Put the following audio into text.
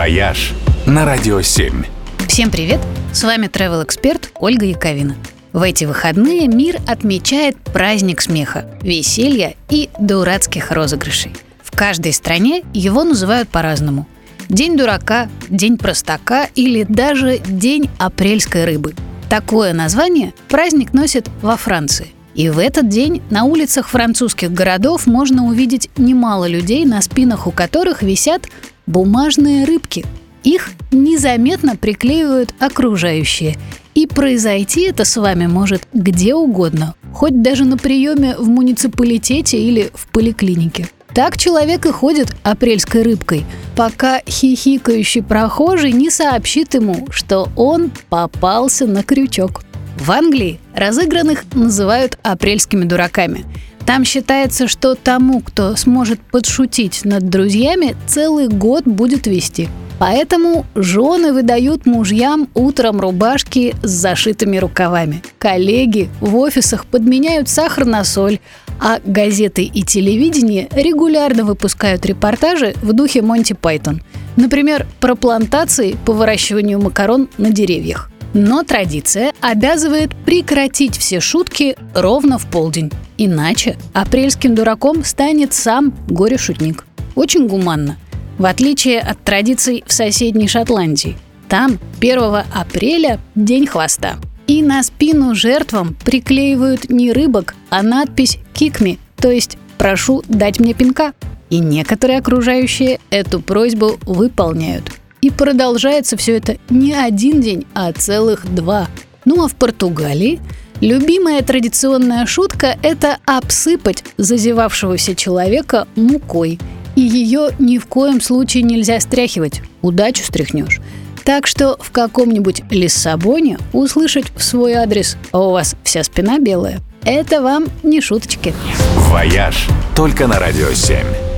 «Вояж» на Радио 7. Всем привет! С вами travel эксперт Ольга Яковина. В эти выходные мир отмечает праздник смеха, веселья и дурацких розыгрышей. В каждой стране его называют по-разному. День дурака, день простака или даже день апрельской рыбы. Такое название праздник носит во Франции. И в этот день на улицах французских городов можно увидеть немало людей, на спинах у которых висят бумажные рыбки. Их незаметно приклеивают окружающие. И произойти это с вами может где угодно, хоть даже на приеме в муниципалитете или в поликлинике. Так человек и ходит апрельской рыбкой, пока хихикающий прохожий не сообщит ему, что он попался на крючок. В Англии разыгранных называют апрельскими дураками. Там считается, что тому, кто сможет подшутить над друзьями, целый год будет вести. Поэтому жены выдают мужьям утром рубашки с зашитыми рукавами. Коллеги в офисах подменяют сахар на соль, а газеты и телевидение регулярно выпускают репортажи в духе Монти Пайтон. Например, про плантации по выращиванию макарон на деревьях. Но традиция обязывает прекратить все шутки ровно в полдень. Иначе апрельским дураком станет сам горе-шутник. Очень гуманно. В отличие от традиций в соседней Шотландии. Там 1 апреля – День хвоста. И на спину жертвам приклеивают не рыбок, а надпись «Kick me», то есть «Прошу дать мне пинка». И некоторые окружающие эту просьбу выполняют – и продолжается все это не один день, а целых два. Ну а в Португалии любимая традиционная шутка – это обсыпать зазевавшегося человека мукой. И ее ни в коем случае нельзя стряхивать. Удачу стряхнешь. Так что в каком-нибудь Лиссабоне услышать в свой адрес «А у вас вся спина белая» – это вам не шуточки. «Вояж» только на «Радио 7».